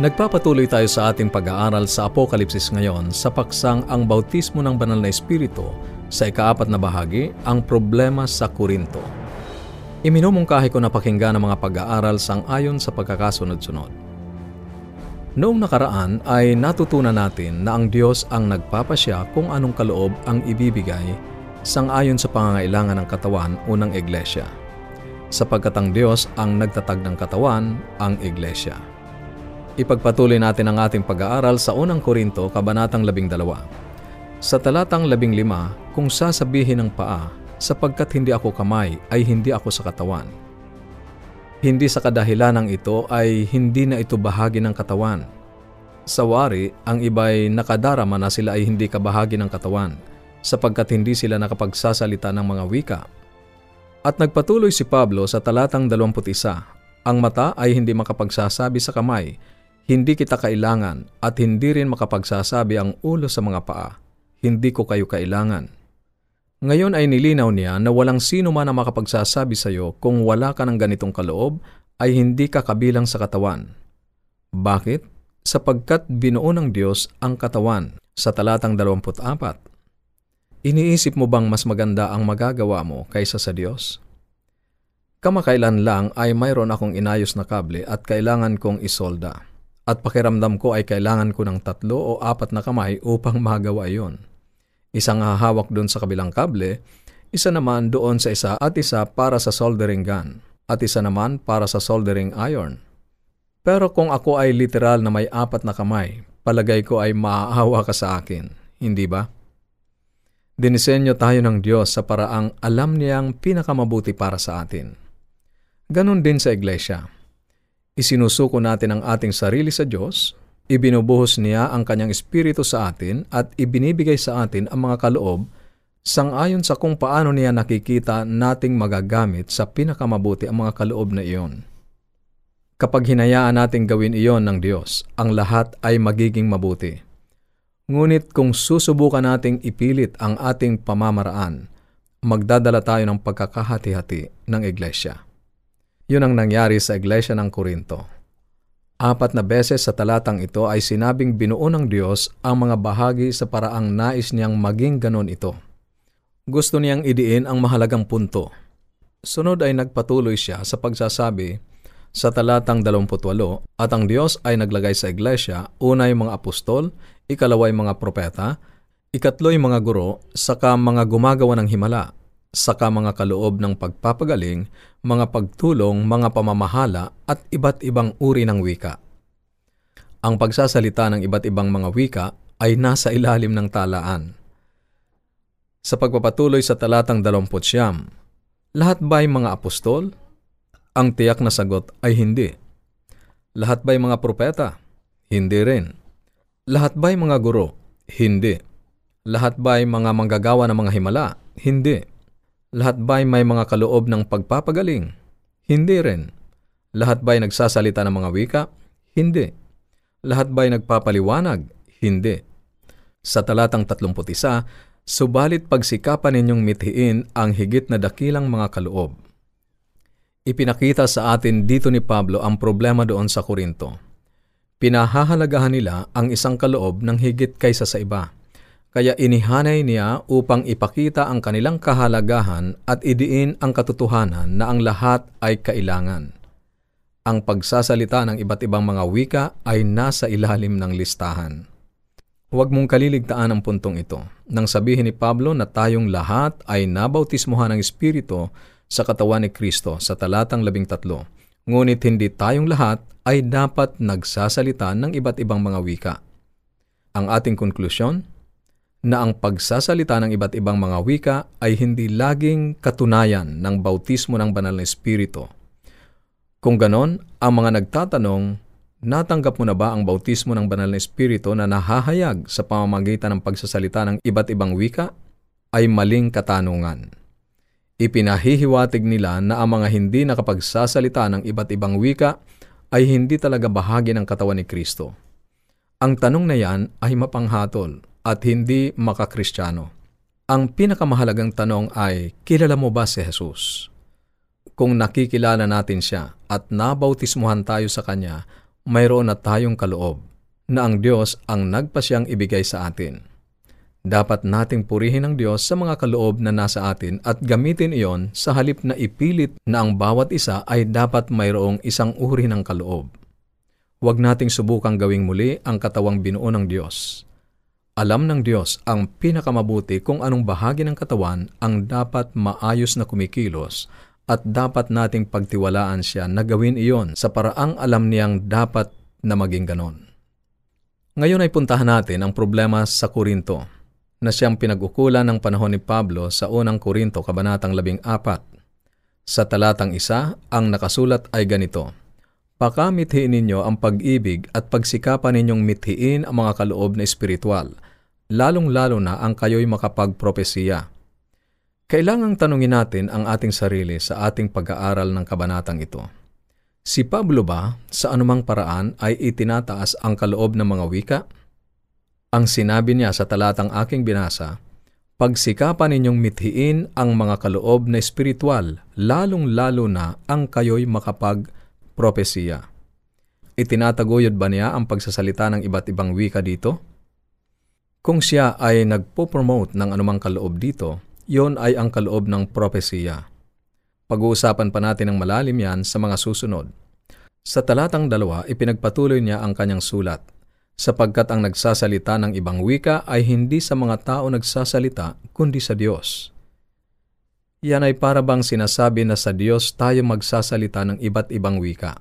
Nagpapatuloy tayo sa ating pag-aaral sa Apokalipsis ngayon sa paksang ang bautismo ng banal na Espiritu sa ikaapat na bahagi, ang problema sa Korinto. Iminumungkahi ko na pakinggan ang mga pag-aaral sang ayon sa pagkakasunod-sunod. Noong nakaraan ay natutunan natin na ang Diyos ang nagpapasya kung anong kaloob ang ibibigay sang ayon sa pangangailangan ng katawan unang iglesia. Sapagkat ang Diyos ang nagtatag ng katawan, ang iglesia. Ipagpatuloy natin ang ating pag-aaral sa unang Korinto, Kabanatang 12. Sa talatang 15, kung sasabihin ng paa, sapagkat hindi ako kamay, ay hindi ako sa katawan. Hindi sa kadahilanang ito ay hindi na ito bahagi ng katawan. Sa wari, ang iba'y nakadarama na sila ay hindi kabahagi ng katawan, sapagkat hindi sila nakapagsasalita ng mga wika. At nagpatuloy si Pablo sa talatang 21, ang mata ay hindi makapagsasabi sa kamay, hindi kita kailangan at hindi rin makapagsasabi ang ulo sa mga paa. Hindi ko kayo kailangan. Ngayon ay nilinaw niya na walang sino man ang makapagsasabi sa iyo kung wala ka ng ganitong kaloob ay hindi ka kabilang sa katawan. Bakit? Sapagkat binuo ng Diyos ang katawan sa talatang 24. Iniisip mo bang mas maganda ang magagawa mo kaysa sa Diyos? Kamakailan lang ay mayroon akong inayos na kable at kailangan kong isolda at pakiramdam ko ay kailangan ko ng tatlo o apat na kamay upang magawa iyon. Isang hahawak doon sa kabilang kable, isa naman doon sa isa at isa para sa soldering gun, at isa naman para sa soldering iron. Pero kung ako ay literal na may apat na kamay, palagay ko ay maaawa ka sa akin, hindi ba? Dinisenyo tayo ng Diyos sa paraang alam niyang pinakamabuti para sa atin. Ganon din sa iglesia. Isinusuko natin ang ating sarili sa Diyos, ibinubuhos niya ang kanyang espiritu sa atin at ibinibigay sa atin ang mga kaloob sangayon sa kung paano niya nakikita nating magagamit sa pinakamabuti ang mga kaloob na iyon. Kapag hinayaan nating gawin iyon ng Diyos, ang lahat ay magiging mabuti. Ngunit kung susubukan nating ipilit ang ating pamamaraan, magdadala tayo ng pagkakahati-hati ng iglesia. Yun ang nangyari sa iglesia ng Korinto. Apat na beses sa talatang ito ay sinabing binuo ng Diyos ang mga bahagi sa paraang nais niyang maging ganon ito. Gusto niyang idiin ang mahalagang punto. Sunod ay nagpatuloy siya sa pagsasabi sa talatang 28 at ang Diyos ay naglagay sa iglesia una yung mga apostol, ikalawa yung mga propeta, ikatlo yung mga guro, saka mga gumagawa ng himala, saka mga kaloob ng pagpapagaling, mga pagtulong, mga pamamahala at iba't ibang uri ng wika. Ang pagsasalita ng iba't ibang mga wika ay nasa ilalim ng talaan. Sa pagpapatuloy sa talatang 20 lahat ba ay mga apostol? Ang tiyak na sagot ay hindi. Lahat ba ay mga propeta? Hindi rin. Lahat ba ay mga guro? Hindi. Lahat ba ay mga manggagawa ng mga himala? Hindi. Lahat ba'y may mga kaloob ng pagpapagaling? Hindi rin. Lahat ba'y nagsasalita ng mga wika? Hindi. Lahat ba'y nagpapaliwanag? Hindi. Sa talatang 31, subalit pagsikapan ninyong mithiin ang higit na dakilang mga kaloob. Ipinakita sa atin dito ni Pablo ang problema doon sa Korinto. Pinahahalagahan nila ang isang kaloob ng higit kaysa sa iba kaya inihanay niya upang ipakita ang kanilang kahalagahan at idiin ang katotohanan na ang lahat ay kailangan. Ang pagsasalita ng iba't ibang mga wika ay nasa ilalim ng listahan. Huwag mong kaliligtaan ang puntong ito nang sabihin ni Pablo na tayong lahat ay nabautismuhan ng Espiritu sa katawan ni Kristo sa talatang labing tatlo. Ngunit hindi tayong lahat ay dapat nagsasalita ng iba't ibang mga wika. Ang ating konklusyon, na ang pagsasalita ng iba't ibang mga wika ay hindi laging katunayan ng bautismo ng banal na espiritu. Kung ganon, ang mga nagtatanong, natanggap mo na ba ang bautismo ng banal na espiritu na nahahayag sa pamamagitan ng pagsasalita ng iba't ibang wika? Ay maling katanungan. Ipinahihiwatig nila na ang mga hindi nakapagsasalita ng iba't ibang wika ay hindi talaga bahagi ng katawan ni Kristo. Ang tanong na yan ay mapanghatol at hindi makakristyano. Ang pinakamahalagang tanong ay, kilala mo ba si Jesus? Kung nakikilala natin siya at nabautismuhan tayo sa Kanya, mayroon na tayong kaloob na ang Diyos ang nagpasyang ibigay sa atin. Dapat nating purihin ang Diyos sa mga kaloob na nasa atin at gamitin iyon sa halip na ipilit na ang bawat isa ay dapat mayroong isang uri ng kaloob. Huwag nating subukang gawing muli ang katawang binuo ng Diyos. Alam ng Diyos ang pinakamabuti kung anong bahagi ng katawan ang dapat maayos na kumikilos at dapat nating pagtiwalaan siya na gawin iyon sa paraang alam niyang dapat na maging ganon. Ngayon ay puntahan natin ang problema sa Korinto na siyang pinag-ukulan ng panahon ni Pablo sa unang Korinto kabanatang 14. Sa talatang isa, ang nakasulat ay ganito, Pakamithiin ninyo ang pag-ibig at pagsikapan ninyong mithiin ang mga kaloob na espiritual, lalong-lalo na ang kayo'y makapagpropesiya. Kailangang tanungin natin ang ating sarili sa ating pag-aaral ng kabanatang ito. Si Pablo ba, sa anumang paraan, ay itinataas ang kaloob ng mga wika? Ang sinabi niya sa talatang aking binasa, Pagsikapan ninyong mithiin ang mga kaloob na espiritual, lalong-lalo na ang kayo'y makapag-propesiya. Itinataguyod ba niya ang pagsasalita ng iba't ibang wika dito? Kung siya ay nagpo-promote ng anumang kaloob dito, yon ay ang kaloob ng propesiya. Pag-uusapan pa natin ng malalim yan sa mga susunod. Sa talatang dalawa, ipinagpatuloy niya ang kanyang sulat, sapagkat ang nagsasalita ng ibang wika ay hindi sa mga tao nagsasalita, kundi sa Diyos. Yan ay para bang sinasabi na sa Diyos tayo magsasalita ng iba't ibang wika.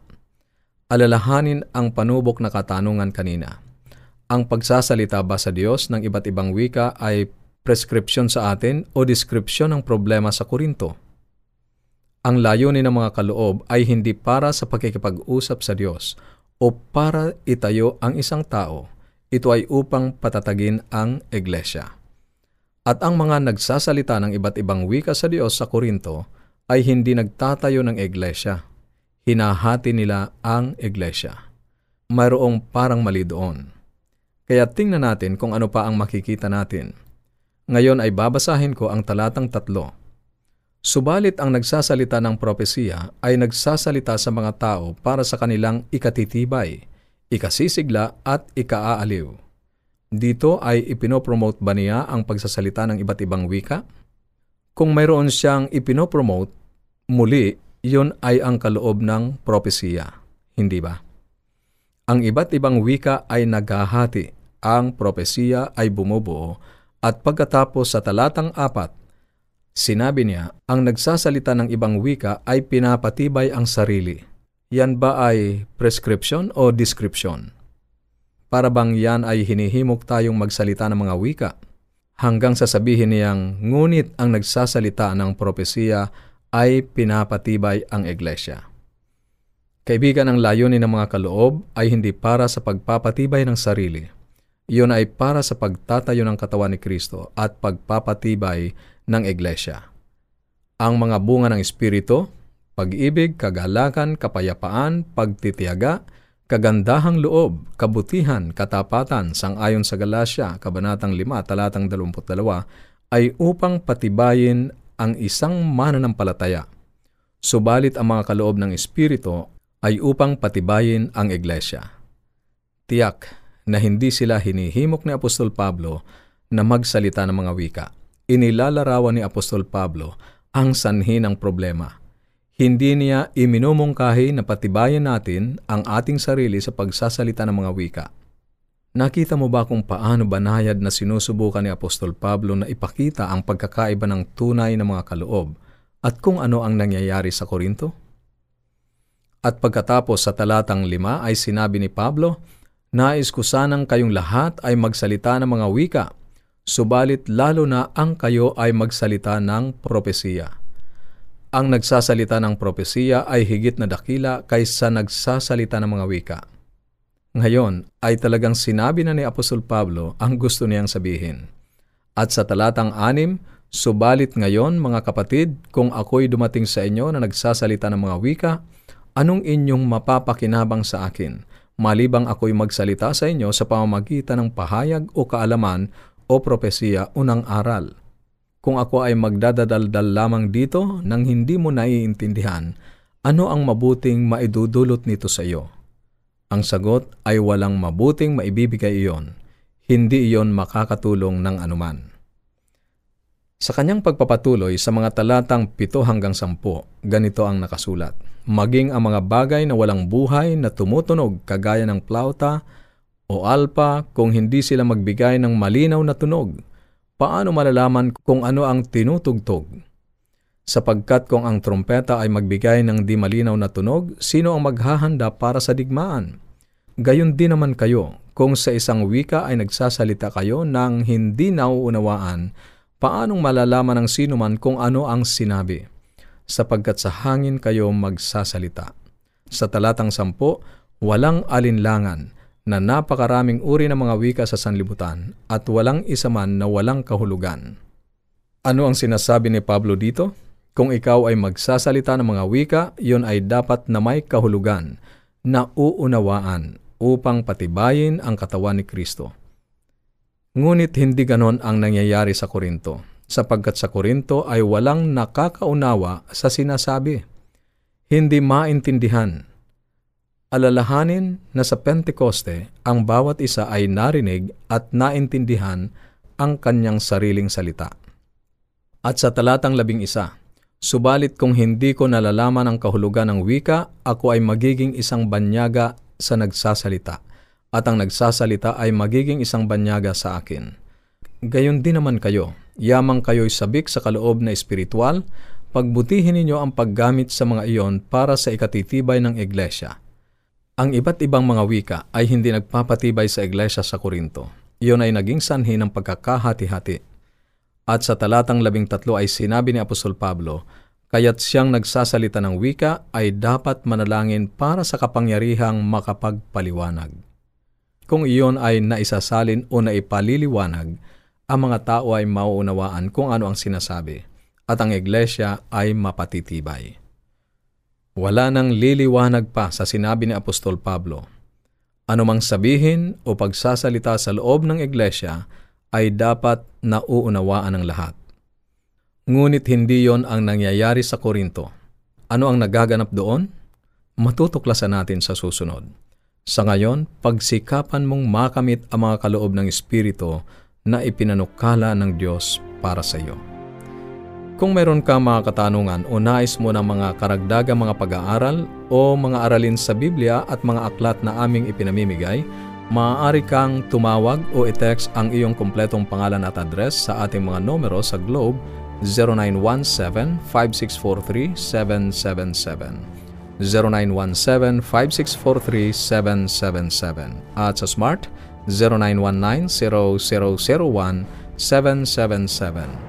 Alalahanin ang panubok na katanungan kanina. Ang pagsasalita ba sa Diyos ng iba't ibang wika ay prescription sa atin o description ng problema sa Korinto? Ang layunin ng mga kaloob ay hindi para sa pagkikipag-usap sa Diyos o para itayo ang isang tao. Ito ay upang patatagin ang iglesia. At ang mga nagsasalita ng iba't ibang wika sa Diyos sa Korinto ay hindi nagtatayo ng iglesia. Hinahati nila ang iglesia. Mayroong parang mali doon. Kaya tingnan natin kung ano pa ang makikita natin. Ngayon ay babasahin ko ang talatang tatlo Subalit ang nagsasalita ng propesiya ay nagsasalita sa mga tao para sa kanilang ikatitibay, ikasisigla at ikaaaliw. Dito ay ipinopromote ba niya ang pagsasalita ng iba't ibang wika? Kung mayroon siyang ipinopromote, muli, iyon ay ang kaloob ng propesiya. Hindi ba? Ang iba't ibang wika ay naghahati, ang propesiya ay bumubuo, at pagkatapos sa talatang apat, Sinabi niya, ang nagsasalita ng ibang wika ay pinapatibay ang sarili. Yan ba ay prescription o description? Para bang yan ay hinihimok tayong magsalita ng mga wika? Hanggang sasabihin niyang, ngunit ang nagsasalita ng propesiya ay pinapatibay ang iglesia. Kaibigan, ang layunin ng mga kaloob ay hindi para sa pagpapatibay ng sarili. Iyon ay para sa pagtatayo ng katawan ni Kristo at pagpapatibay ng Iglesia. Ang mga bunga ng Espiritu, pag-ibig, kagalakan, kapayapaan, pagtitiyaga, kagandahang loob, kabutihan, katapatan, sangayon sa Galacia, Kabanatang 5, Talatang 22, ay upang patibayin ang isang mananampalataya. Subalit ang mga kaloob ng Espiritu ay upang patibayin ang Iglesia. Tiyak na hindi sila hinihimok ni Apostol Pablo na magsalita ng mga wika inilalarawan ni Apostol Pablo ang sanhi ng problema. Hindi niya iminumungkahi na patibayan natin ang ating sarili sa pagsasalita ng mga wika. Nakita mo ba kung paano banayad na sinusubukan ni Apostol Pablo na ipakita ang pagkakaiba ng tunay na mga kaloob at kung ano ang nangyayari sa Korinto? At pagkatapos sa talatang lima ay sinabi ni Pablo, Nais ko sanang kayong lahat ay magsalita ng mga wika subalit lalo na ang kayo ay magsalita ng propesiya. Ang nagsasalita ng propesiya ay higit na dakila kaysa nagsasalita ng mga wika. Ngayon ay talagang sinabi na ni Apostol Pablo ang gusto niyang sabihin. At sa talatang anim, Subalit ngayon, mga kapatid, kung ako'y dumating sa inyo na nagsasalita ng mga wika, anong inyong mapapakinabang sa akin, malibang ako'y magsalita sa inyo sa pamamagitan ng pahayag o kaalaman o propesiya unang aral. Kung ako ay magdadadaldal lamang dito nang hindi mo naiintindihan, ano ang mabuting maidudulot nito sa iyo? Ang sagot ay walang mabuting maibibigay iyon. Hindi iyon makakatulong ng anuman. Sa kanyang pagpapatuloy sa mga talatang 7 hanggang 10, ganito ang nakasulat. Maging ang mga bagay na walang buhay na tumutunog kagaya ng plauta o alpa kung hindi sila magbigay ng malinaw na tunog, paano malalaman kung ano ang tinutugtog? Sapagkat kung ang trompeta ay magbigay ng di malinaw na tunog, sino ang maghahanda para sa digmaan? Gayon din naman kayo, kung sa isang wika ay nagsasalita kayo ng hindi nauunawaan, paanong malalaman ng sino man kung ano ang sinabi? Sapagkat sa hangin kayo magsasalita. Sa talatang sampo, walang alinlangan na napakaraming uri ng mga wika sa sanlibutan at walang isa man na walang kahulugan. Ano ang sinasabi ni Pablo dito? Kung ikaw ay magsasalita ng mga wika, yon ay dapat na may kahulugan na uunawaan upang patibayin ang katawan ni Kristo. Ngunit hindi ganon ang nangyayari sa Korinto, sapagkat sa Korinto ay walang nakakaunawa sa sinasabi. Hindi maintindihan. Alalahanin na sa Pentekoste, ang bawat isa ay narinig at naintindihan ang kanyang sariling salita. At sa talatang labing isa, Subalit kung hindi ko nalalaman ang kahulugan ng wika, ako ay magiging isang banyaga sa nagsasalita, at ang nagsasalita ay magiging isang banyaga sa akin. Gayon din naman kayo, yamang kayo'y sabik sa kaloob na espiritual, pagbutihin ninyo ang paggamit sa mga iyon para sa ikatitibay ng iglesia. Ang iba't ibang mga wika ay hindi nagpapatibay sa iglesia sa Korinto. Iyon ay naging sanhi ng pagkakahati-hati at sa talatang labing tatlo ay sinabi ni Apostol Pablo, kaya't siyang nagsasalita ng wika ay dapat manalangin para sa kapangyarihang makapagpaliwanag. Kung iyon ay naisasalin o naipaliliwanag, ang mga tao ay mauunawaan kung ano ang sinasabi, at ang iglesia ay mapatitibay. Wala nang liliwanag pa sa sinabi ni Apostol Pablo. Anumang sabihin o pagsasalita sa loob ng iglesia ay dapat nauunawaan ng lahat. Ngunit hindi yon ang nangyayari sa Korinto. Ano ang nagaganap doon? Matutuklasan natin sa susunod. Sa ngayon, pagsikapan mong makamit ang mga kaloob ng Espiritu na ipinanukala ng Diyos para sa iyo. Kung meron ka mga katanungan o nais mo ng mga karagdagang mga pag-aaral o mga aralin sa Biblia at mga aklat na aming ipinamimigay, maaari kang tumawag o i-text ang iyong kumpletong pangalan at address sa ating mga numero sa Globe 0917-5643-777 0917-5643-777 at sa Smart 0919-0001-777